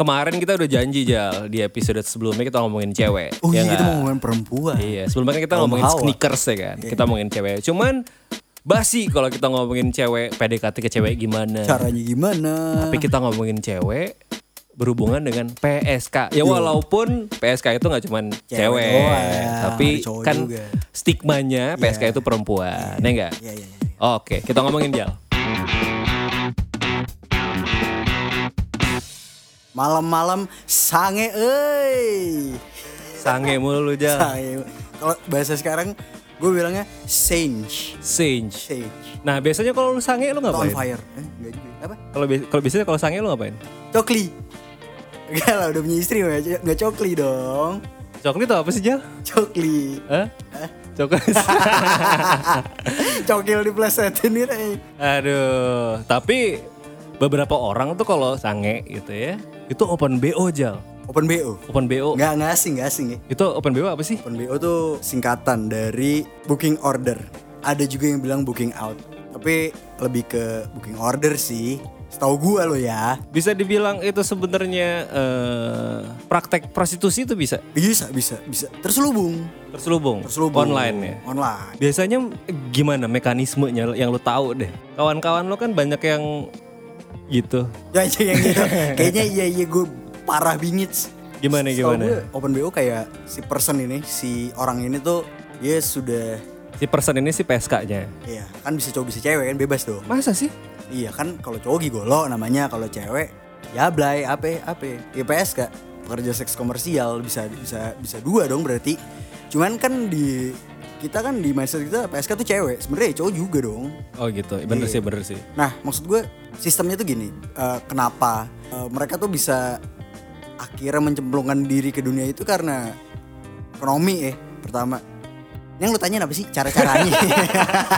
kemarin kita udah janji Jal di episode sebelumnya kita ngomongin cewek. Oh ya iya kita ngomongin perempuan. Iya, sebelumnya kan kita Kaum ngomongin hawa. sneakers ya kan. Kita ngomongin cewek. Cuman basi kalau kita ngomongin cewek PDKT ke cewek gimana. Caranya gimana? Tapi kita ngomongin cewek berhubungan dengan PSK. Ya walaupun PSK itu nggak cuman Cewek cewek, doang, tapi kan juga. stigmanya PSK itu perempuan, ya enggak? Iya iya iya. Oke, kita ngomongin Jal. Malam-malam sange euy. Sange mulu. Sange. Kalau bahasa sekarang gue bilangnya sage. Sage. Sage. Nah, biasanya kalau lu sange lu Atau on ngapain? fire. Eh, enggak juga. Apa? Kalau kalau biasanya kalau sange lu ngapain? Cokli. Enggak lah udah punya istri enggak cokli dong. Cokli tuh apa sih Jal? Cokli. Hah? Cokli. Cokil di plesetin eh. Aduh, tapi beberapa orang tuh kalau sange gitu ya, itu open BO Jal. Open BO. Open BO. Enggak enggak asing, enggak asing ya. Itu open BO apa sih? Open BO tuh singkatan dari booking order. Ada juga yang bilang booking out. Tapi lebih ke booking order sih. Setahu gua lo ya. Bisa dibilang itu sebenarnya eh, praktek prostitusi itu bisa Bisa, bisa, bisa. Terselubung. terselubung, Terselubung. online ya. Online. Biasanya gimana mekanismenya yang lu tahu deh? Kawan-kawan lu kan banyak yang gitu. Ya, ya, yang gitu. Kayaknya iya iya gue parah bingit. Gimana gimana? gue, open BO kayak si person ini, si orang ini tuh dia sudah Si person ini si PSK-nya. Iya, kan bisa cowok bisa cewek kan bebas dong. Masa sih? Iya kan kalau cowok gigolo namanya, kalau cewek ya blay, apa apa. Ya PSK, pekerja seks komersial bisa bisa bisa dua dong berarti. Cuman kan di kita kan di mindset kita PSK tuh cewek, sebenarnya cowok juga dong. Oh gitu, bener sih bener sih. Nah, maksud gue sistemnya tuh gini, eh, kenapa? Eh, mereka tuh bisa akhirnya mencemplungkan diri ke dunia itu karena ekonomi eh pertama. Yang lu tanya apa sih? Cara-caranya?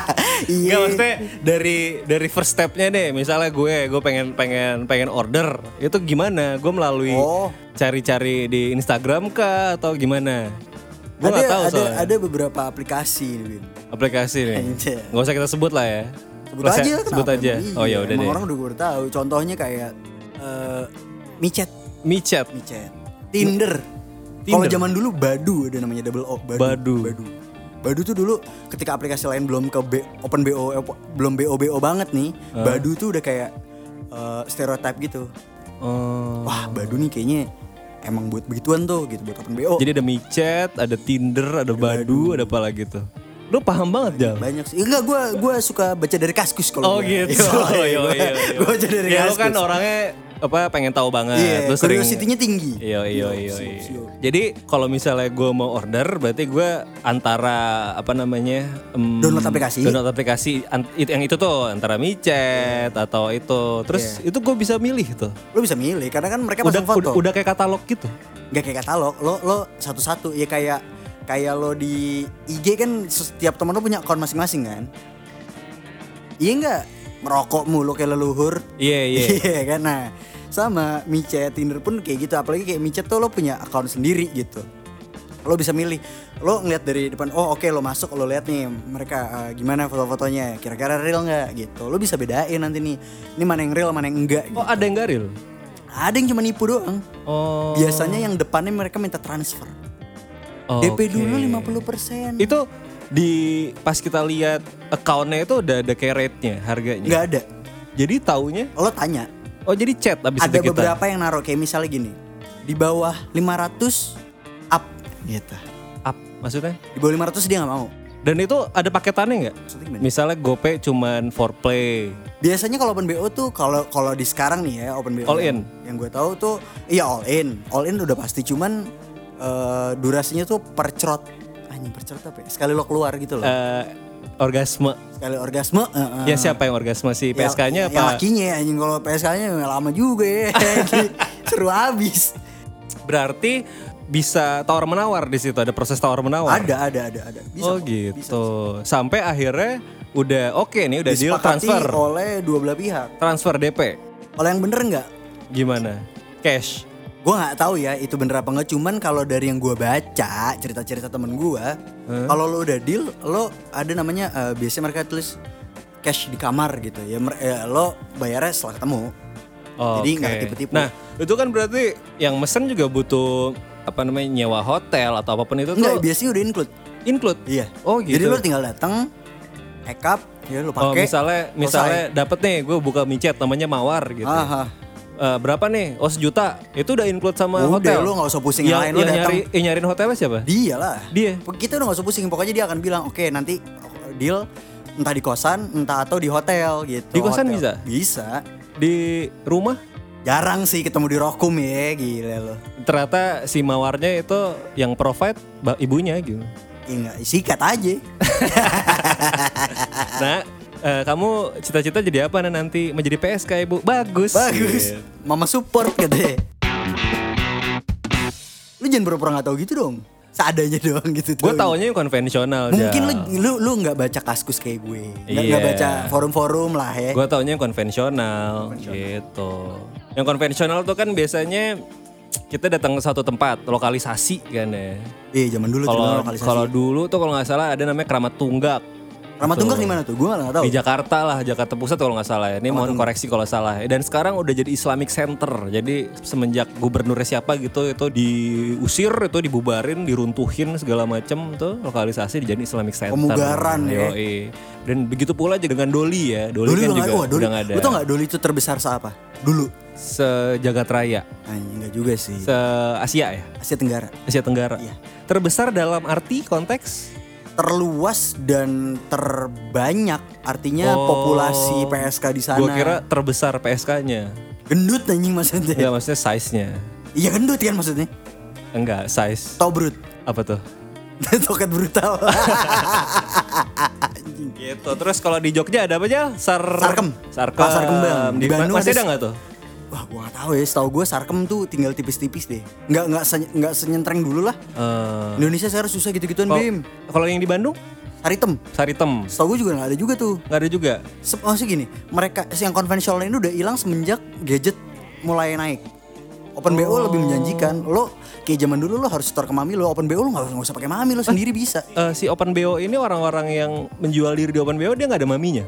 Enggak maksudnya dari dari first stepnya deh. Misalnya gue gue pengen pengen pengen order. Itu gimana? Gue melalui Oh. cari-cari di Instagram kah? Atau gimana gue ada tahu ada soalnya ada beberapa aplikasi nih, Bin. aplikasi nih Anjay. nggak usah kita sebut lah ya Sebut usah- aja sebut aja emang? oh ya Iya, udah deh orang udah gue tahu. Contohnya kayak eh micet, micet micet. Tinder. Kalau Tinder. zaman dulu Badu ada namanya double O, Badu. Badu. Badu. Badu tuh dulu ketika aplikasi lain belum ke B- open BO eh, belum BO BO banget nih. Badu tuh udah kayak eh, stereotype gitu. oh. Wah, Badu nih kayaknya emang buat begituan tuh gitu buat open BO. jadi ada micet ada Tinder ada Badu ada apa lagi tuh lu paham banget Jal banyak sih. Enggak, gua gua suka baca dari Kaskus kalau Oh gua. gitu. Iya, Iya, gua- iya, iya. Gua baca dari Ya, lu Kaskus. kan orangnya apa pengen tahu banget. Iya, lu sering curiosity-nya tinggi. Iya iya iya. iya. siap. Jadi kalau misalnya gue mau order, berarti gue antara apa namanya em, Download aplikasi. Download aplikasi an- it- yang itu tuh antara micet atau itu. Terus itu gue bisa milih tuh. Lo bisa milih karena kan mereka Udah, foto. udah udah kayak katalog gitu. Gak kayak katalog, lo lo satu-satu ya kayak kayak lo di IG kan setiap teman lo punya akun masing-masing kan. Iya nggak merokok mulu kayak leluhur. Iya iya. Iya kan. Nah, sama micet Tinder pun kayak gitu apalagi kayak micet tuh lo punya akun sendiri gitu. Lo bisa milih. Lo ngeliat dari depan, oh oke lo masuk lo lihat nih mereka eh, gimana foto-fotonya, kira-kira real nggak gitu. Lo bisa bedain nanti nih, ini mana yang real mana yang enggak. Gitu. Oh ada yang garil. Ada yang cuma nipu doang. Oh. Biasanya yang depannya mereka minta transfer. DP oke. dulu 50%. Itu di pas kita lihat accountnya itu udah ada kayak rate-nya, harganya. nggak ada. Jadi taunya Lo tanya, oh jadi chat abis ada itu kita. beberapa yang naruh kayak misalnya gini. Di bawah 500 up gitu. Up, maksudnya? Di bawah 500 dia nggak mau. Dan itu ada paketannya nggak? Misalnya GoPay cuman for play. Biasanya kalau open BO tuh kalau kalau di sekarang nih ya open BO All yang, yang gue tahu tuh iya all in. All in udah pasti cuman eh, durasinya tuh per cerot. Anjing per cerot apa ya? Sekali lo keluar gitu loh. Eh, orgasme. Sekali orgasme. eh, eh. Ya siapa yang orgasme sih? Ya, PSK-nya Yang apa? lakinya anjing kalau PSK-nya lama juga ya. Seru abis. Berarti bisa tawar menawar di situ. Ada proses tawar menawar. Ada, ada, ada, ada. Bisa oh gitu. bisa. Sampai akhirnya udah oke nih udah deal transfer. oleh dua belah pihak. Transfer DP. Kalau yang bener nggak? Gimana? Cash. Gue nggak tahu ya itu bener apa nggak. Cuman kalau dari yang gue baca cerita-cerita temen gue, kalau lo udah deal, lo ada namanya eh, biasanya mereka tulis cash di kamar gitu ya. mer- eh, lo bayarnya setelah ketemu. Jadi Oke. nggak tipu-tipu. Nah, itu kan berarti yang mesen juga butuh apa namanya nyewa hotel atau apa pun itu Enggak, tuh biasanya udah include. include. Iya. Oh gitu. Jadi lo tinggal datang, hack up, ya lo Oh pakai. misalnya misalnya dapet nih gue buka micet namanya Mawar gitu. Aha. Eh, berapa nih? Oh sejuta. Itu udah include sama Udah, hotel. lu nggak usah pusing yang lain, yang nyari, yang nyariin hotelnya siapa? Dia lah. Dia. Kita udah gak usah pusing. Pokoknya dia akan bilang, oke nanti deal entah di kosan, entah atau di hotel gitu. Di kosan Hotel. bisa? Bisa. Di rumah Jarang sih ketemu di Rokum ya, gila lo. ternyata si Mawarnya itu yang provide ibunya gitu. Ya enggak, sikat aja. Nah, eh, kamu cita-cita jadi apa nah nanti? Menjadi PSK ibu? Bagus. Bagus. Gitu. Mama support gitu Lu jangan pura-pura gak tahu gitu dong. Seadanya doang gitu. Gue taunya yang konvensional. Mungkin lu lu lu nggak baca kaskus kayak gue. Nggak nggak baca forum-forum lah ya. Gue taunya yang konvensional, gitu. Yang konvensional tuh kan biasanya kita datang ke satu tempat, lokalisasi kan ya. Iya, zaman dulu tuh Kalau lokalisasi. kalau dulu tuh kalau nggak salah ada namanya Keramat Tunggak. Ramat Tunggak di mana tuh? Gue nggak tahu. Di Jakarta lah, Jakarta Pusat kalau nggak salah ya. Ini mohon koreksi kalau salah. Dan sekarang udah jadi Islamic Center. Jadi semenjak gubernurnya siapa gitu itu diusir, itu dibubarin, diruntuhin segala macem tuh lokalisasi dijadiin Islamic Center. Pemugaran ya. Yoi. Dan begitu pula aja dengan Doli ya. Doli, kan juga Doli. udah nggak ada. Lu tau nggak Doli itu terbesar seapa? Dulu. Sejagat Raya, Anjing enggak juga sih. se Asia ya, Asia Tenggara. Asia Tenggara. Iya. Terbesar dalam arti konteks Terluas dan terbanyak artinya Oh. populasi PSK di sana. Gue kira terbesar PSK-nya. gendut anjing maksudnya. Enggak maksudnya size-nya. Iya gendut kan maksudnya. Enggak, size. Tobrut. Apa tuh? Toket brutal. Gitu. Terus kalau di Jogja ada apa aja? Sar Sarkem. Sarkem. Pasar Kembang. Di, Di Bandung masih ada- ada nggak tuh? Wah, gua gak tahu ya. Setahu gue Sarkem tuh tinggal tipis-tipis deh. Nggak nggak se, nggak senyentreng dulu lah. Eh, Indonesia sekarang susah gitu-gituan, kalau- Bim. kalau yang di Bandung? Saritem. Saritem. Setahu gue juga nggak ada juga tuh. Nggak ada juga. Se- Maksudnya gini, mereka yang konvensional ini udah hilang semenjak gadget mulai naik. Open BO lebih menjanjikan. Lo kayak zaman dulu lo harus store ke mami lo. Open BO lo nggak usah pakai mami lo sendiri bisa. Eh, si Open BO ini orang-orang yang menjual diri di Open BO dia nggak ada maminya.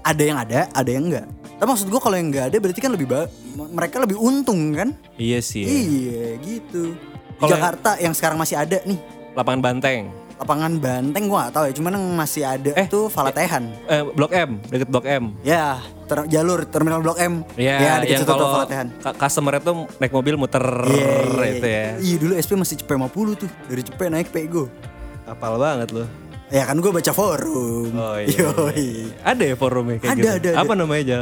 Ada yang ada, ada yang enggak. Tapi maksud gue kalau yang nggak ada berarti kan lebih ba- mereka lebih untung kan? Iya sih. Iya gitu. Di Kalau yang- Jakarta yang sekarang masih ada nih Lapangan Banteng. lapangan Banteng gue gak tahu ya. Cuman yang masih ada Eh, tuh Valatehan. Eh, Blok M, deket Blok M. Ya, ter- jalur terminal Blok M. Iya, ya, deket yang situ kalau customer itu naik mobil muter Iya, iya, itu ya. Iya dulu SP masih cepet 50 tuh Dari cepet naik Pego Apal banget loh. Ya kan gue baca forum Oh iya. Yoi. Ada ya forumnya kayak Ada, gitu? ada, ada. Apa namanya aja?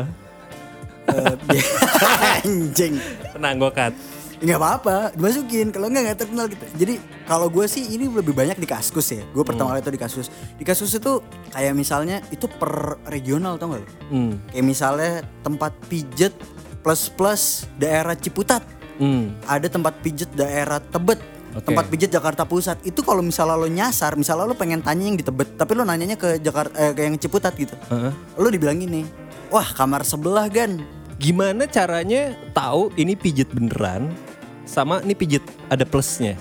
Eh, Anjing Tenang gue cut. nggak apa-apa dimasukin kalau nggak nggak terkenal gitu jadi kalau gue sih ini lebih banyak di kaskus ya gue pertama kali itu di kaskus di kaskus itu kayak misalnya itu per regional tau lu? Hmm. kayak misalnya tempat pijet plus plus daerah Ciputat Hmm. ada tempat pijet daerah Tebet Oke. tempat pijet Jakarta Pusat itu kalau misalnya lo nyasar misalnya lo pengen tanya yang di Tebet tapi lo nanyanya ke Jakarta eh, ke yang Ciputat gitu Heeh. lo dibilang gini wah kamar sebelah gan Gimana caranya tahu ini pijit beneran sama ini pijit ada plusnya?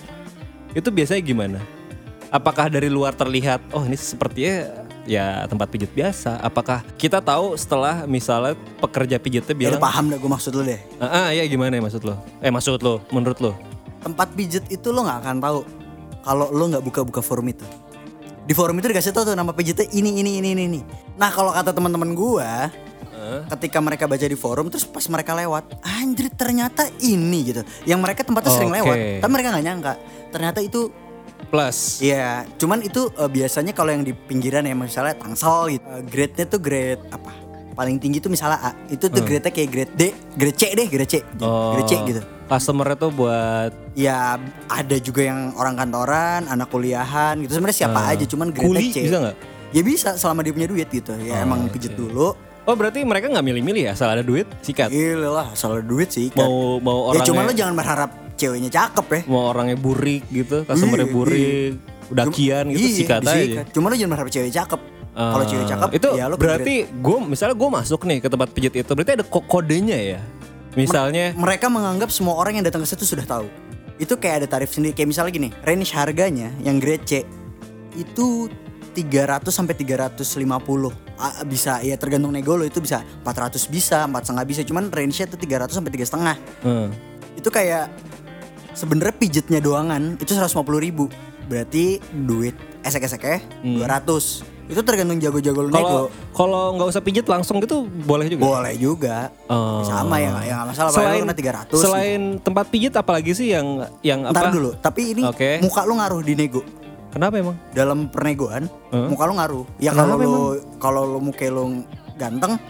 Itu biasanya gimana? Apakah dari luar terlihat oh ini sepertinya ya tempat pijit biasa? Apakah kita tahu setelah misalnya pekerja pijitnya ya bilang paham dah gue maksud lo deh ah, ah, ya gimana ya maksud lo? Eh maksud lo menurut lo? tempat pijet itu lo nggak akan tahu kalau lo nggak buka-buka forum itu di forum itu dikasih tahu tuh nama pijetnya ini ini ini ini ini nah kalau kata teman-teman ketika mereka baca di forum terus pas mereka lewat anjir ternyata ini gitu yang mereka tempatnya sering Oke. lewat tapi mereka nggak nyangka ternyata itu Plus. Iya, cuman itu eh, biasanya kalau yang di pinggiran ya misalnya Tangsel gitu. Eh, grade-nya tuh grade apa? Paling tinggi tuh misalnya A. Itu tuh grade-nya kayak grade D, grade C deh, grade C. Oh, Grade C gitu. Customer tuh buat Ya ada juga yang orang kantoran, anak kuliahan gitu. Sebenarnya siapa aja, cuman grade Kuli C. bisa nggak? Ya bisa selama dia punya duit gitu. Ya emang pijet dulu. Oh berarti mereka nggak milih-milih ya asal ada duit sikat. Gila lah, asal ada duit sih. Mau mau ya orangnya cuman lo jangan berharap ceweknya cakep ya. mau orangnya burik gitu, customernya Iya, burik, udah kian gitu Iya, sikat aja. disikat. Cuma lo jangan berharap cewek cakep. Kalau Ah, cewek cakep, itu ya lo berarti gue misalnya gue masuk nih ke tempat pijit itu berarti ada ko- kodenya ya. Misalnya mereka menganggap semua orang yang datang ke situ sudah tahu. Itu kayak ada tarif sendiri. Kayak misalnya gini, range harganya yang grade C itu 300 sampai 350 bisa ya tergantung nego lo itu bisa 400 bisa, empat setengah bisa, cuman range-nya tuh 300 sampai tiga setengah. Hmm. Itu kayak sebenarnya pijetnya doangan itu 150 ribu. Berarti duit esek-eseknya 200. Itu tergantung jago-jago lu nego. Kalau kalau nggak usah pijit langsung gitu boleh juga. Boleh juga. Oh. Sama ya, ya nggak masalah. Selain kena 300. Selain tempat pijit apalagi sih yang yang Ntar apa? dulu, tapi ini Oke. muka lu ngaruh di nego. Kenapa emang? Dalam pernegoan, Heeh. muka lu ngaruh. Ya kalau lu kalau lu muka lu ganteng,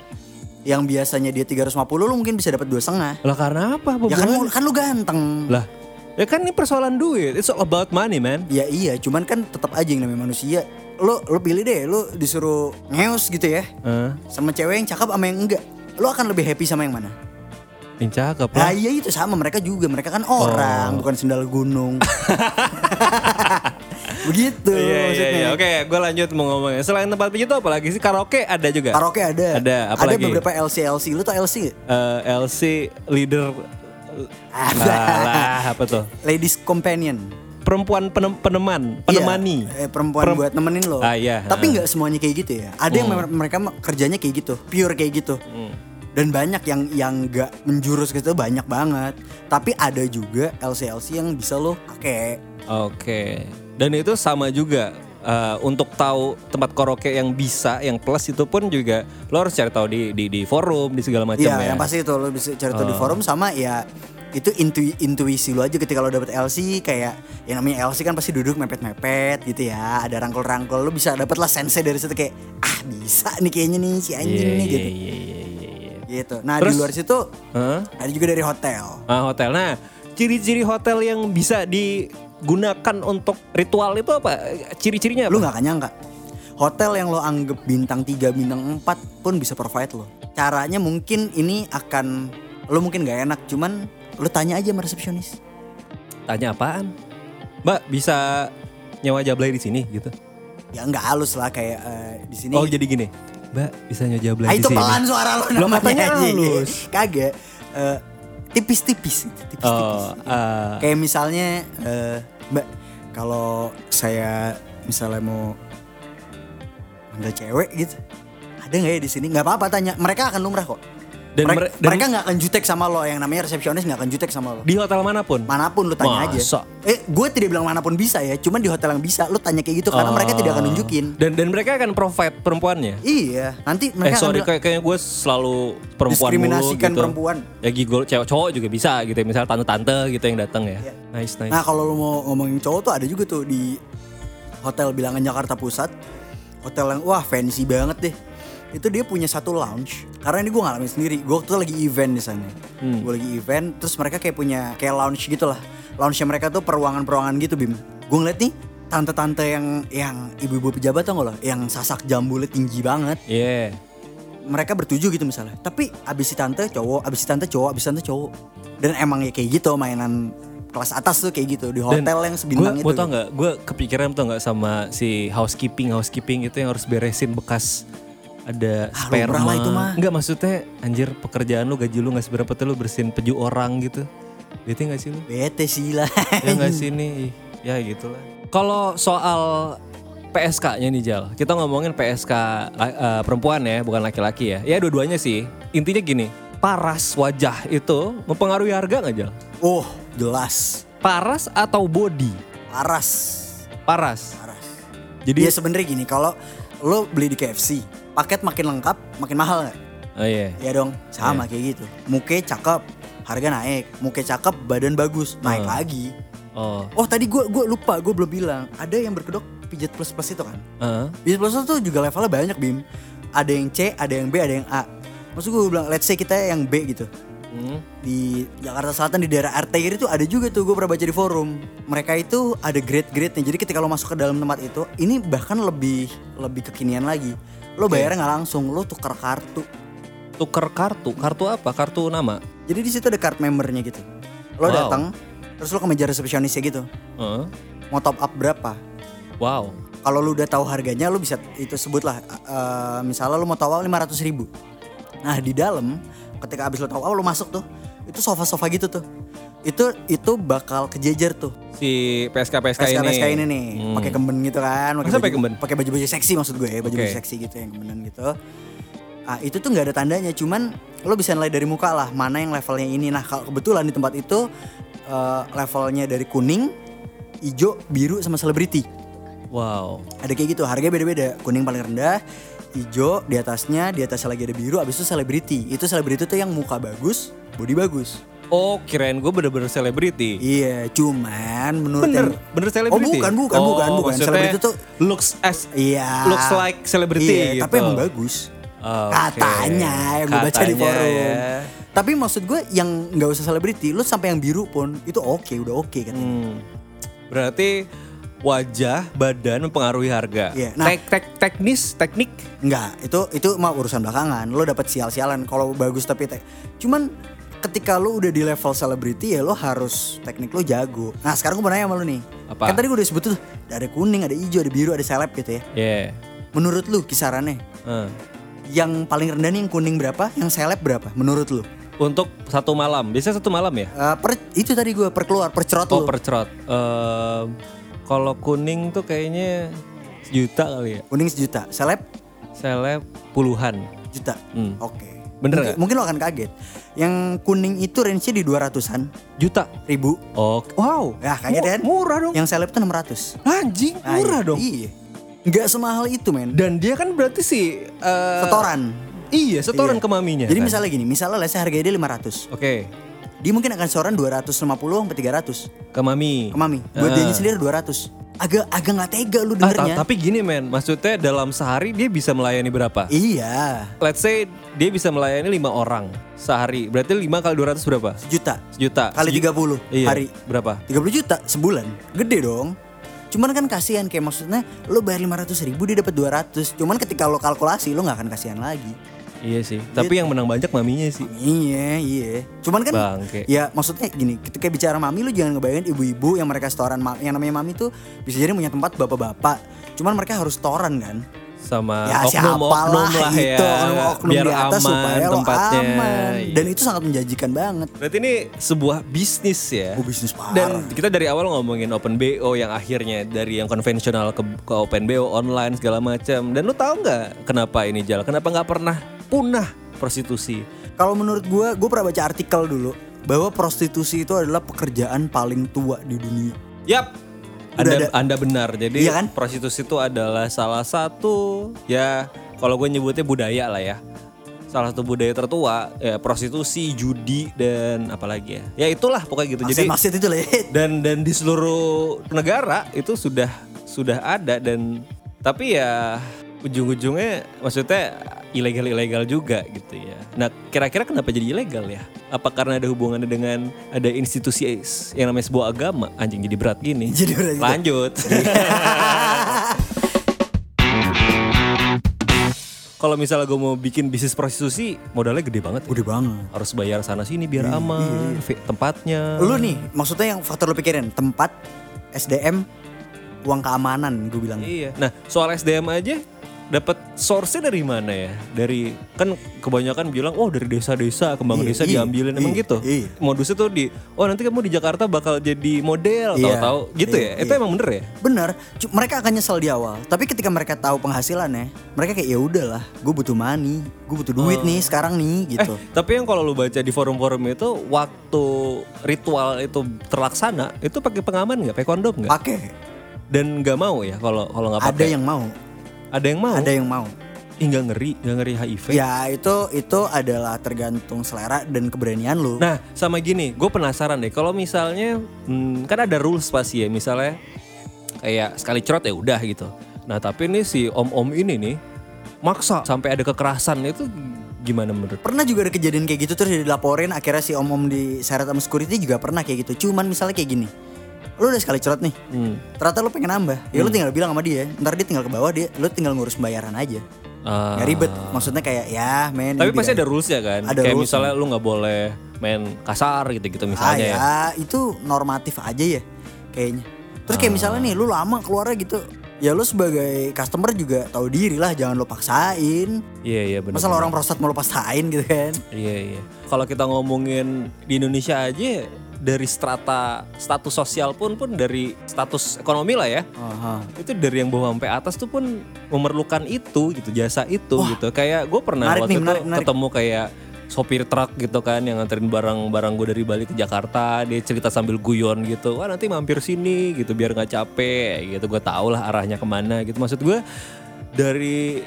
yang biasanya dia 350 lu mungkin bisa dapat dua setengah. Lah karena apa? Ya kan, kan lu ganteng. Lah, ya kan ini persoalan duit. It's all about money, man. Ya iya, cuman kan tetap aja yang namanya manusia. Lu lu pilih deh, lu disuruh ngeus gitu ya. Hah? Sama cewek yang cakep sama yang enggak. Lu akan lebih happy sama yang mana? Yang cakep Nah lah. iya itu sama mereka juga mereka kan orang Oh. bukan sendal gunung. Begitu Iya iya maksudnya. iya. Oke, gue lanjut mau ngomongnya. Selain tempat pijit tuh apalagi sih karaoke ada juga. Karaoke ada. Ada, apa ada beberapa LC LC. Lu tau LC nggak? Eh, LC leader Alah, apa tuh? Ladies Companion. Perempuan penem- peneman, penemani. Iya, eh, perempuan Perem- buat nemenin lo. Ah, iya, Tapi ah. nggak semuanya kayak gitu ya. Ada yang Hmm. mereka kerjanya kayak gitu, pure kayak gitu. Dan banyak yang yang nggak menjurus ke situ banyak banget. Tapi ada juga LC LC yang bisa lo pakai. Oke. Dan itu sama juga eh, untuk tahu tempat karaoke yang bisa, yang plus itu pun juga lo harus cari tahu di di, di forum, di segala macam Iya, ya. yang pasti itu lo bisa cari tahu di Oh. forum sama ya itu intu intuisi lo aja ketika lo dapet LC kayak yang namanya LC kan pasti duduk mepet-mepet gitu ya ada rangkul-rangkul lo bisa dapet lah sensei dari situ kayak ah bisa nih kayaknya nih si anjing Iya, nih iya, gitu iya, iya. Gitu nah Terus? di luar situ Hah? ada juga dari hotel Ah, hotel. Nah, ciri-ciri hotel yang bisa digunakan untuk ritual itu apa? Ciri-cirinya apa? lo nggak akan nyangka hotel yang lo anggap bintang 3 bintang 4 pun bisa provide lo caranya mungkin ini akan lo mungkin nggak enak cuman lo tanya aja sama resepsionis Tanya apaan? Mbak, bisa nyewa jablay di sini gitu. ya nggak halus lah kayak eh, di sini Oh, jadi gini. Mbak, bisa nyewa jablay Ah, di itu pelan suara lo katanya aja. halus. Kagak. Eh, tipis-tipis tipis-tipis. Oh, ah. Kayak misalnya eh, Mbak, kalau saya misalnya mau manggil cewek gitu. Ada nggak ya di sini? nggak apa-apa tanya. Mereka akan lumrah kok. Dan mereka, mere- dan- mereka nggak akan jutek sama lo yang namanya resepsionis nggak akan jutek sama lo. Di hotel mana pun. Mana pun lu tanya Masa? aja. Eh, gue tidak bilang mana pun bisa ya. Cuman di hotel yang bisa, lu tanya kayak gitu karena mereka tidak akan Oh. nunjukin. Dan dan mereka akan provide perempuannya. Iya, nanti Eh mereka akan sorry kayak kayaknya gue selalu perempuan mulu Diskriminasikan gitu. perempuan. Ya gigol cewek cowok juga bisa gitu. Misalnya tante-tante gitu yang datang ya. Iya. Nice nice. Nah kalau lu mau ngomongin cowok tuh ada juga tuh di hotel bilangan Jakarta Pusat Hotel yang wah fancy banget deh Itu dia punya satu lounge Karena ini gue ngalamin sendiri. Gue waktu itu lagi event di sana. Hmm. Gue lagi event Terus mereka kayak punya kayak lounge gitu lah Lounge mereka tuh peruangan-peruangan gitu Bim. Gue ngeliat nih tante-tante yang yang ibu-ibu pejabat tau gak lo? Yang sasak jambulnya tinggi banget. Iya. mereka bertujuh gitu misalnya. Tapi abis si tante cowok abis si tante cowok abis si tante cowok. Dan emang ya kayak gitu mainan kelas atas tuh kayak gitu. Di hotel yang sebintang gue, itu Gue tau nggak, gue kepikiran tau nggak sama si housekeeping housekeeping itu yang harus beresin bekas ada Ah, sperma. lah itu mah. Enggak maksudnya anjir pekerjaan lu gaji lu nggak seberapa tuh lu bersihin peju orang gitu. Bete nggak sih lu? bete sih lah ya nggak sih nih, ya gitulah. Kalau soal PSK-nya nih Jal, kita ngomongin PSK la- eh, perempuan ya, bukan laki-laki ya. Ya dua-duanya sih. Intinya gini, paras wajah itu mempengaruhi harga nggak Jal? oh jelas Paras atau body? paras Paras. paras Jadi ya sebenarnya gini kalau lo beli di KFC paket makin lengkap makin mahal nggak? Oh iya. ya dong sama kayak gitu. Muke cakep harga naik. Muke cakep badan bagus naik Hmm. lagi. Oh. oh tadi gue gua lupa gue belum bilang. Ada yang berkedok pijat plus plus itu kan? Heeh. Business plus tuh juga levelnya banyak Bim. Ada yang C, ada yang B, ada yang A. Maksud gue bilang let's say kita yang B gitu. Hmm. Di Jakarta Selatan di daerah Arteri itu ada juga tuh gue pernah baca di forum. Mereka itu ada grade-grade nya Jadi ketika lo masuk ke dalam tempat itu Ini bahkan lebih lebih kekinian lagi Lo bayarnya nggak langsung, lo tuker kartu Tuker kartu, kartu apa? Kartu nama. Jadi di situ ada card membernya gitu Lo Wow. datang Terus lo ke meja resepsionisnya gitu Heeh. Mau top up berapa Wow. kalau lu udah tahu harganya lu bisa itu sebutlah eh, misalnya lu mau tahu 500 ribu nah di dalam ketika abis lu tahu lu masuk tuh itu sofa-sofa gitu tuh. Itu itu bakal kejejer tuh. Si PSK PSK, PSK ini. PSK ini nih, Hmm. pakai kemben gitu kan, pakai baju, kemben? pakai baju-baju seksi maksud gue ya, baju-baju Oke. seksi gitu yang kembenan gitu. Ah, itu tuh nggak ada tandanya, cuman lo bisa nilai dari muka lah, mana yang levelnya ini. Nah, kalau kebetulan di tempat itu eh, levelnya dari kuning, hijau, biru sama selebriti. Wow. Ada kayak gitu, harganya beda-beda. Kuning paling rendah, hijau di atasnya, di atasnya lagi ada biru, abis itu selebriti. Itu selebriti tuh yang muka bagus, body bagus. Oh, kirain gue bener-bener selebriti. Iya, cuman menurut Bener, yang- bener selebriti. Oh bukan, bukan, Oh, bukan, bukan. Selebriti tuh looks as Iya. looks like celebrity Iya, gitu. tapi emang bagus. Oke. Katanya yang gue baca di forum. ya. Tapi maksud gue yang nggak usah selebriti, lu sampai yang biru pun itu oke, udah oke kan. Hmm. Berarti wajah, badan mempengaruhi harga. Iya, nah- Tek, tek, teknis, teknik. Enggak, itu itu mah urusan belakangan. Lo dapat sial-sialan kalau bagus tapi tek. Cuman ketika lu udah di level selebriti ya lo harus teknik lo jago. Nah sekarang gue mau nanya sama lu nih. Apa? Kan tadi gue udah sebut tuh ada kuning, ada hijau, ada biru, ada seleb gitu ya. Yeah. Menurut lu kisarannya Heeh. yang paling rendah nih yang kuning berapa, yang seleb berapa? Menurut lu? Untuk satu malam, biasanya satu malam ya? Eh, per, itu tadi gue per keluar per cerot Oh lu. per cerot. Ehm, kalau kuning tuh kayaknya sejuta kali ya. Kuning sejuta, seleb Seleb puluhan. juta. Hmm. Oke. Bener mungkin, mungkin lo akan kaget. Yang kuning itu range-nya di 200-an Juta. ribu. Oh, wow. Ya kaget kan? Murah dong. Yang seleb tuh 600. Anjing, Ah, murah iya. dong. Iya. Nggak semahal itu men. Dan dia kan berarti sih eh, Setoran. Iya, setoran Iya. ke maminya. Jadi kan? misalnya gini, misalnya say harganya dia 500. Oke, Dia mungkin akan setoran 250 sampai 300 ke mami. ke mami. Buat Ah. dia sendiri 200. Agak agak nggak tega lu Ah, dengernya. tapi gini men, maksudnya dalam sehari dia bisa melayani berapa? Iya, Let's say dia bisa melayani lima orang sehari. Berarti 5 kali 200 berapa? sejuta. Sejuta. Kali Seju- 30 Iya. hari. Berapa? 30 juta sebulan. Gede dong. Cuman kan kasihan kayak maksudnya lo bayar 500 ribu dia dapat 200. Cuman ketika lo kalkulasi lo nggak akan kasihan lagi. Iya sih. Tapi yang menang banyak maminya sih. Iya, iya. Cuman kan Bangke. ya maksudnya gini, ketika bicara mami lu jangan ngebayangin ibu-ibu yang mereka setoran yang namanya mami tuh bisa jadi punya tempat bapak-bapak. Cuman mereka harus setoran kan. Sama ya oknum-oknum siapalah lah itu ya. oknum-oknum biar di atas aman supaya tempatnya. aman. Iya. Dan itu sangat menjanjikan banget. Berarti ini sebuah bisnis ya. Oh, bisnis parah. Dan kita dari awal ngomongin open BO yang akhirnya dari yang konvensional ke, ke open BO online segala macam. Dan lu tahu nggak kenapa ini jalan? Kenapa nggak pernah punah prostitusi? Kalau menurut gua, gua pernah baca artikel dulu bahwa prostitusi itu adalah pekerjaan paling tua di dunia. Yap. Udah Anda, ada. anda benar. Jadi Iya kan? prostitusi itu adalah salah satu ya kalau gue nyebutnya budaya lah ya. Salah satu budaya tertua ya prostitusi, judi dan apalagi ya. Ya itulah pokoknya gitu. Jadi Maksud itu lah ya. dan dan di seluruh negara itu sudah sudah ada dan tapi ya ujung-ujungnya maksudnya ilegal-ilegal juga gitu ya. Nah, kira-kira kenapa jadi ilegal ya? Apa karena ada hubungannya dengan ada institusi yang namanya sebuah agama? Anjing jadi berat gini. Jadi berat. Lanjut. Kalau misalnya gue mau bikin bisnis prostitusi, modalnya gede banget. ya. Udah banget. Harus bayar sana sini biar aman, fi- tempatnya. Lu nih, maksudnya yang faktor lu pikirin tempat, SDM, uang keamanan gue bilang. Iya. Nah, soal SDM aja dapat source-nya dari mana ya? Dari kan kebanyakan bilang oh dari desa-desa, kembang Iya, desa iya, diambilin emang iya, gitu. iya. Modusnya tuh di oh nanti kamu di Jakarta bakal jadi model Iya, tahu-tahu gitu iya, ya. Itu iya. emang bener ya? Bener, cu- mereka akan nyesel di awal. Tapi ketika mereka tahu penghasilannya, mereka kayak ya udahlah, gue butuh money, gue butuh duit nih sekarang nih gitu. Eh, tapi yang kalau lu baca di forum-forum itu waktu ritual itu terlaksana, itu pakai pengaman nggak? Pakai kondom nggak? Pakai. Dan nggak mau ya kalau kalau nggak Ada pakai. yang mau, Ada yang mau. ada yang mau. Ih, nggak ngeri, nggak ngeri HIV. Ya itu itu adalah tergantung selera dan keberanian lu. Nah, sama gini, gue penasaran deh. Kalau misalnya, hmm, kan ada rules pasti ya. Misalnya kayak sekali cerot ya udah gitu. Nah, tapi ini si om-om ini nih maksa sampai ada kekerasan itu gimana menurut? Pernah juga ada kejadian kayak gitu terus dilaporin akhirnya si om-om di seret sama security juga pernah kayak gitu. Cuman misalnya kayak gini. Lu udah sekali cerot nih. Hmm. Ternyata lu pengen nambah. Ya lu tinggal bilang sama dia. Ntar dia tinggal ke bawah dia lu tinggal ngurus pembayaran aja. Ah. Nggak ribet. Maksudnya kayak ya men. Tapi ini pasti dia- ada rules ya kan? Ada kayak rules. misalnya lu nggak boleh main kasar gitu-gitu Ah misalnya ya, ya. itu normatif aja ya kayaknya. Terus kayak misalnya nih lu lama keluarnya gitu ya lu sebagai customer juga tahu diri lah jangan lo paksain Iya iya benar. masa lo orang prostat mau lo paksain gitu kan Iya iya. Kalau kita ngomongin di Indonesia aja dari strata status sosial pun pun dari status ekonomi lah ya. Aha. Itu dari yang bawah sampai atas tuh pun memerlukan itu gitu, jasa itu gitu. Kayak gue pernah Menarik waktu nih, itu menarik, menarik. ketemu kayak sopir truk gitu kan yang nganterin barang-barang gue dari Bali ke Jakarta dia cerita sambil guyon gitu wah nanti mampir sini gitu biar nggak capek gitu gue tau lah arahnya ke mana gitu maksud gue dari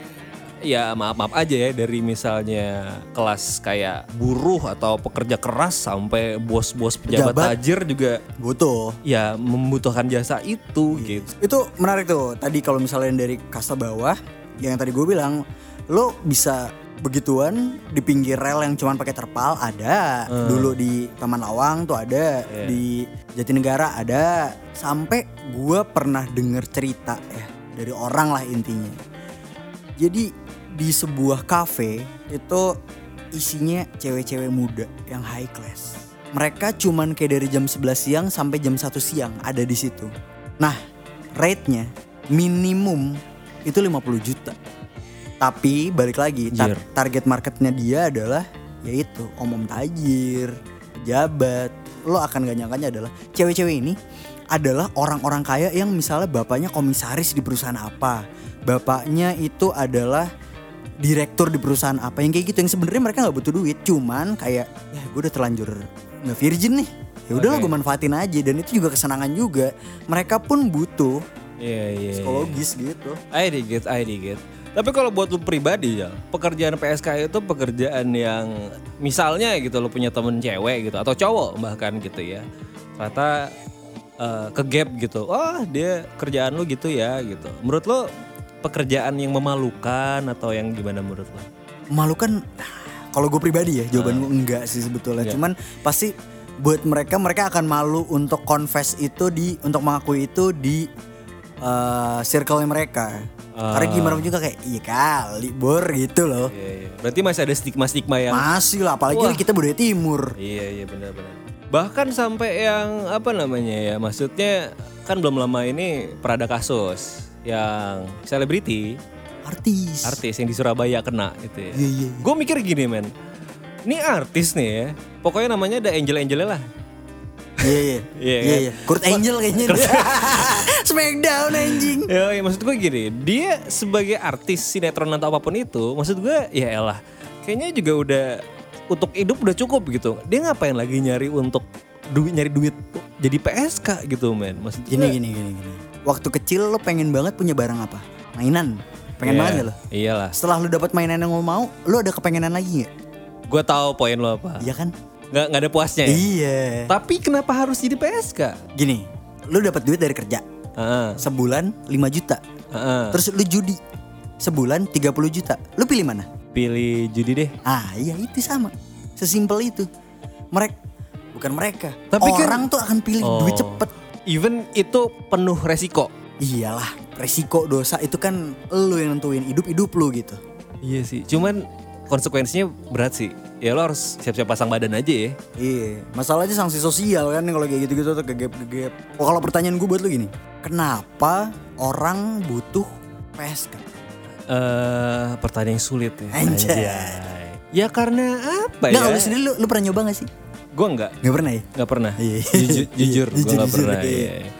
ya maaf maaf aja ya dari misalnya kelas kayak buruh atau pekerja keras sampai bos-bos pejabat Pejabat. tajir juga butuh. ya membutuhkan jasa itu gitu. Itu menarik tuh. Tadi kalau misalnya dari kasta bawah yang tadi gue bilang lo bisa begituan di pinggir rel yang cuman pakai terpal ada. Dulu di Taman Lawang tuh ada di Jatinegara ada. Sampai gue pernah denger cerita ya dari orang lah intinya. Jadi di sebuah cafe itu isinya cewek-cewek muda yang high class. Mereka cuman kayak dari jam 11 siang sampai jam 1 siang ada di situ. Nah rate-nya minimum itu 50 juta. Tapi balik lagi tar- target marketnya dia adalah yaitu om-om tajir, pejabat. Lo akan gak nyangkanya adalah cewek-cewek ini adalah orang-orang kaya yang misalnya bapaknya komisaris di perusahaan apa, bapaknya itu adalah direktur di perusahaan apa yang kayak gitu yang sebenarnya mereka nggak butuh duit, cuman kayak ya gue udah terlanjur nggak virgin nih, ya udahlah Oke. gue manfaatin aja dan itu juga kesenangan juga. Mereka pun butuh Iya iya. iya. psikologis gitu. I dig it, I dig it. Tapi kalau buat lu pribadi ya, pekerjaan PSK itu pekerjaan yang misalnya gitu lu punya temen cewek gitu atau cowok bahkan gitu ya. Ternyata eh, ke gap gitu. Wah, dia kerjaan lu gitu ya gitu. Menurut lu pekerjaan yang memalukan atau yang gimana menurut lu? memalukan kalau gue pribadi ya jawaban gue enggak sih sebetulnya Enggak. cuman pasti buat mereka mereka akan malu untuk confess itu di untuk mengakui itu di eh circle mereka karena gimana pun juga kayak iya kali bor gitu loh Iya, iya. Berarti masih ada stigma-stigma yang masih lah apalagi Wah. kita budaya timur Iya iya benar-benar. Bahkan sampai yang apa namanya ya, maksudnya kan belum lama ini pernah ada kasus yang selebriti artis artis yang di Surabaya kena itu ya. Iya, iya. Gue mikir gini men, ini artis nih ya, pokoknya namanya ada angel-angelnya lah. iya iya Iya, iya kan? iya Kurt Angel kayaknya Smackdown anjing Ya, ya, maksud gue gini, dia sebagai artis sinetron atau apa pun itu, maksud gue ya elah, kayaknya juga udah untuk hidup udah cukup gitu. Dia ngapain lagi nyari untuk duit nyari duit jadi PSK gitu men. Maksud gue gini gini gini gini waktu kecil lo pengen banget punya barang apa mainan pengen Iya, banget gak lo Iyalah. setelah lo dapat mainan yang lo mau lo ada kepengenan lagi nggak Gue tahu poin lo apa. iya kan Nggak nggak ada puasnya ya. iya Tapi kenapa harus jadi PSK? gini lu dapat duit dari kerja Heeh. sebulan 5 juta heeh. terus lu judi sebulan 30 juta lu pilih mana Pilih judi deh. ah iya itu sama sesimpel itu mereka bukan mereka Tapi kan- orang tuh akan pilih duit Oh. cepet Even itu penuh resiko. iyalah resiko dosa itu kan lu yang nentuin hidup hidup lu gitu Iya sih. Cuman konsekuensinya berat sih. Ya lo harus siap-siap pasang badan aja ya. Iya, masalahnya sanksi sosial kan kalau kayak gitu-gitu tuh kegep-kegep. Oh, kalau pertanyaan gue buat lu gini, kenapa orang butuh PSK? Eh, pertanyaan yang sulit ya. Anjay. Ya karena apa Nggak, ya? lu sendiri lu, lu pernah nyoba gak sih? Gue enggak. Gak pernah ya? Nggak pernah. Iya. Jujur, jujur, gue Jujur, nggak jujur, pernah. iya. Iya. iya.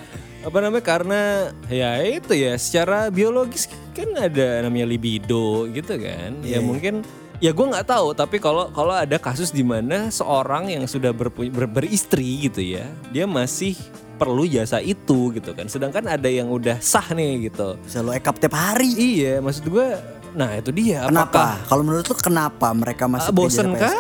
Apa namanya? Karena ya itu ya, secara biologis kan ada namanya libido gitu kan. Ya Iya. mungkin ya gue nggak tahu. Tapi kalau kalau ada kasus di mana seorang yang sudah berpu- ber- beristri gitu ya, dia masih perlu jasa itu gitu kan. Sedangkan ada yang udah sah nih gitu. Bisa lo ekap tiap hari. Iya, maksud gue, nah itu dia. Kenapa? Kalau menurut lu kenapa mereka masih bosen kerja kah?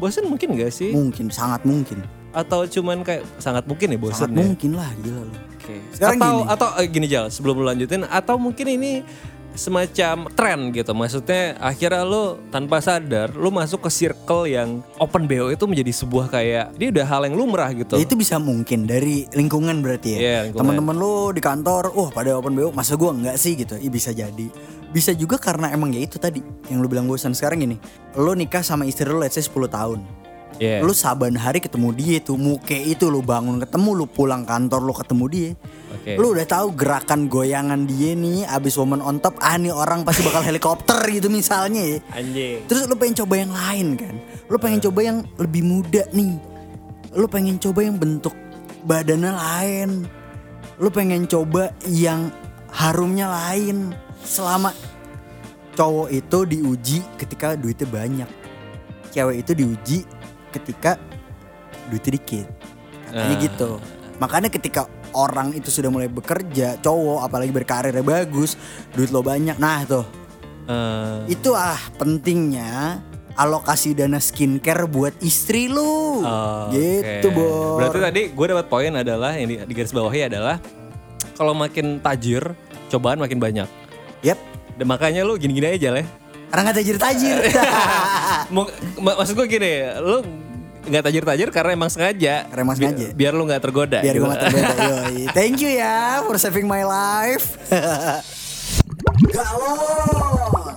Bosen mungkin gak sih? Mungkin, sangat mungkin. Atau cuman kayak sangat mungkin ya bosen sangat ya? mungkin lah gila lu. Oke. Sekarang atau gini. atau eh, gini Jal, sebelum lu lanjutin atau mungkin ini semacam tren gitu. Maksudnya akhirnya lu tanpa sadar lu masuk ke circle yang open BO itu menjadi sebuah kayak dia udah hal yang lumrah gitu. Ya, itu bisa mungkin dari lingkungan berarti ya. Lingkungan. Teman-teman lu di kantor, wah pada open BO, masa gua enggak sih gitu. Ih, bisa jadi. Bisa juga karena emang ya itu tadi yang lu bilang bosan sekarang gini. Lu nikah sama istri lu let's say 10 tahun. Iya. Lu saban hari ketemu dia tuh, muke itu lu bangun ketemu, lu pulang kantor lu ketemu dia. Oke. Lu udah tahu gerakan goyangan dia nih abis woman on top, ah nih orang pasti bakal helikopter gitu misalnya ya. Anjing. Terus lu pengen coba yang lain kan? Lu pengen coba yang lebih muda nih. Lu pengen coba yang bentuk badannya lain. Lu pengen coba yang harumnya lain. Selama cowok itu diuji ketika duitnya banyak. Cewek itu diuji ketika duitnya dikit. Katanya Ah. gitu. Makanya ketika orang itu sudah mulai bekerja, cowok apalagi berkarirnya bagus, duit lo banyak. Nah, tuh Eh, itu ah pentingnya alokasi dana skincare buat istri lu. oke. Gitu, Bor. Berarti tadi gue dapat poin adalah yang di, di garis bawahi adalah kalau makin tajir, cobaan makin banyak. Yep. Dan makanya lu gini-gini aja lah. Karena nggak tajir-tajir. Maksud gue gini, lu nggak tajir-tajir karena emang sengaja. Karena emang Bi- sengaja. Biar lu nggak tergoda. Biar gitu. gue mata beda. Yoi. Thank you ya for saving my life. Galon.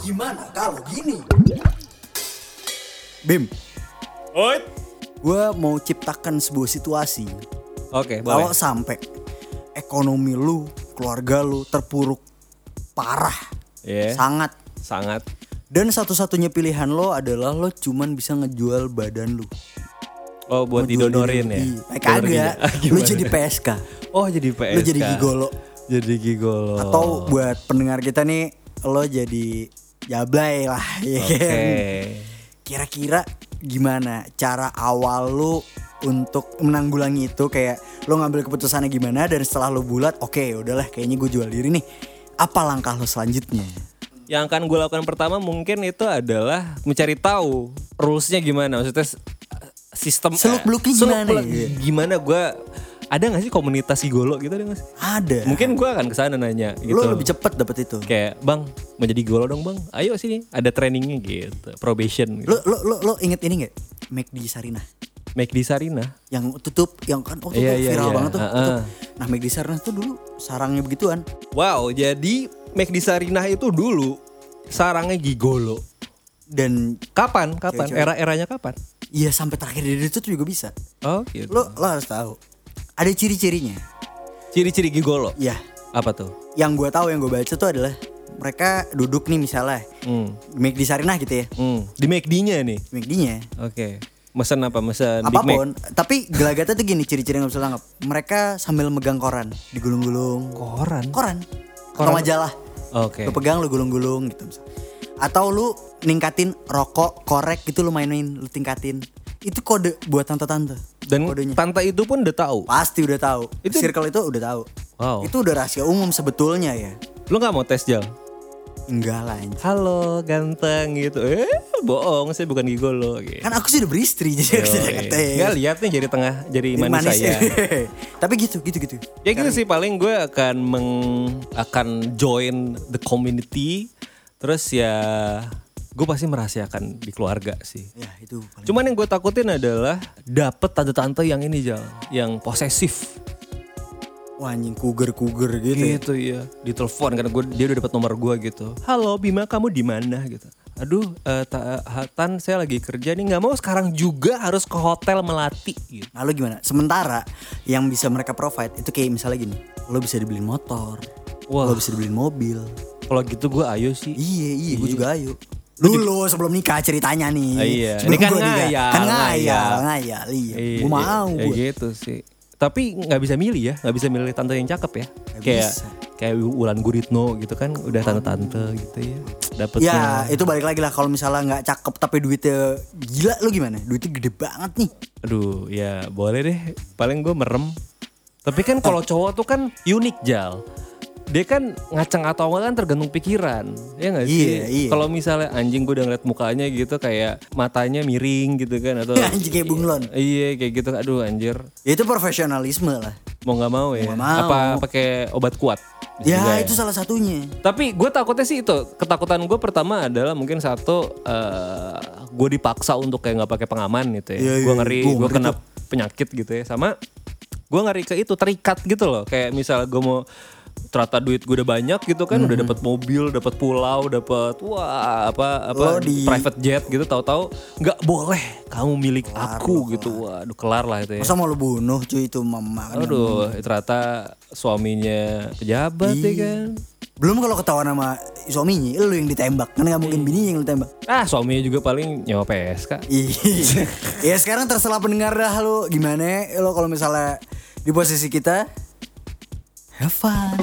Gimana kalau gini? Bim, Oit. gue mau ciptakan sebuah situasi. Oke, Kalau boleh. sampai ekonomi lu, keluarga lu terpuruk parah, Iya. sangat Sangat. Dan satu-satunya pilihan lo adalah lo cuman bisa ngejual badan lu. Oh, buat Ngejual didonorin ya? Iya. Eh, Donor kagak. ginjal. Lu Gimana? jadi PSK. Oh, jadi PSK. Lu jadi gigolo. Jadi gigolo. Atau buat pendengar kita nih lo jadi jablay lah ya Oke. kan? Kira-kira gimana cara awal lu untuk menanggulangi itu kayak lo ngambil keputusannya gimana dan setelah lo bulat oke udahlah kayaknya gue jual diri nih apa langkah lo selanjutnya Yang akan gue lakukan pertama mungkin itu adalah mencari tahu rulesnya gimana. Maksudnya sistem seluk- gimana beluk- ya? Gimana gue ada gak sih komunitas gigolo gitu ada gak sih? ada Mungkin gue akan ke sana nanya gitu. lo lebih cepet dapet itu Kayak bang mau jadi gigolo dong bang. Ayo sini ada trainingnya gitu. Probation. Gitu. lo lo lo lo inget ini nggak McD Sarinah Make di Sarina. yang tutup yang kan waktu Iya, itu iya, viral iya. banget tuh Heeh. tutup. nah McD Sarinah tuh dulu sarangnya begituan Wow jadi Make di Sarinah itu dulu sarangnya gigolo. dan Kapan? Kapan? Cewek-cewek. Era-eranya kapan? iya sampai terakhir dari itu juga bisa Oh gitu. lo lo harus tahu ada ciri-cirinya Ciri-ciri gigolo. ya Apa tuh? yang gue tahu yang gue baca tuh adalah mereka duduk nih misalnya Hmm. McD Sarinah gitu ya Hmm. Di McD-nya nih. McD-nya Oke. Mesen apa? Mesen Big Mac. apa pun tapi gelagatnya tuh gini ciri-ciri yang bisa tangkap mereka sambil megang koran digulung-gulung Koran. koran atau majalah Oke. lu pegang lu gulung-gulung gitu misal. atau lu ningkatin rokok korek gitu lu main-main lu tingkatin itu kode buat tante-tante Dan kodenya tante itu pun udah tahu. pasti udah tahu Itu- circle itu udah tahu Wow. itu udah rahasia umum sebetulnya ya Lu nggak mau tes jal? Enggak lah anjing. Halo ganteng gitu. Eh bohong saya bukan gigolo. Gitu. kan aku sudah beristri jadi aku tidak ngetes Gak lihat nih jari tengah jari manis, saya. tapi gitu gitu gitu Ya gitu sih paling gue akan meng akan join the community. Terus ya gue pasti merahasiakan di keluarga sih. ya itu paling Cuman yang gue takutin adalah dapet tante-tante yang ini jal, yang posesif. Wah anjing kuger-kuger gitu. ya. Gitu ya, ditelepon karena gue dia udah dapat nomor gue gitu. Halo Bima, kamu di mana gitu. Aduh, eh, ta- Tan saya lagi kerja nih nggak mau sekarang juga harus ke hotel melati gitu. Lalu gimana? Sementara yang bisa mereka provide itu kayak misalnya gini, lo bisa dibeliin motor, Wah. lo bisa dibeliin mobil. Kalau gitu gue ayo sih. Iya iya, gue juga ayo. Dulu sebelum nikah ceritanya nih. Ah, iya. Sebelum Ini kan gua nikah. ngayal, Kan ngayal, ngayal. ngayal. Iya. Iya, Gue mau ya, gue. gitu sih. Tapi nggak bisa milih ya, nggak bisa milih tante yang cakep ya. kayak bisa. kayak Wulan Guritno gitu kan, udah tante-tante gitu ya. Dapetnya. Ya itu balik lagi lah kalau misalnya nggak cakep tapi duitnya gila lo gimana? Duitnya gede banget nih. Aduh, ya boleh deh. Paling gue merem. Tapi kan kalau cowok tuh kan unik jal. Dia kan ngaceng atau enggak kan tergantung pikiran. Ya nggak sih? Iya, iya. Kalau misalnya anjing gue udah ngeliat mukanya gitu kayak matanya miring gitu kan atau Anjing kayak bunglon. Iya kayak gitu. Aduh anjir. Ya itu profesionalisme lah. Mau nggak mau ya? Mau mau. Apa pakai obat kuat? Ya juga itu salah satunya. Tapi gue takutnya sih itu ketakutan gue pertama adalah mungkin satu eh gue dipaksa untuk kayak nggak pakai pengaman gitu ya. Iya, iya, gue ngeri gue kena penyakit gitu ya. Sama gue ngeri ke itu terikat gitu loh. Kayak misal gue mau ternyata duit gue udah banyak gitu kan, udah dapat mobil, dapat pulau, dapat wah apa apa Lo di- private jet gitu, tahu-tahu nggak boleh kamu milik aku gitu, waduh kelar lah itu ya. Masa mau lu bunuh cuy itu mama. Aduh, ternyata suaminya pejabat ya kan. Belum kalau ketahuan sama suaminya, lu yang ditembak. Kan nggak mungkin bininya yang lu tembak. Ah, suaminya juga paling nyawa PSK. Iya. ya sekarang terserah pendengar dah lu gimana lo kalau misalnya di posisi kita 吃饭。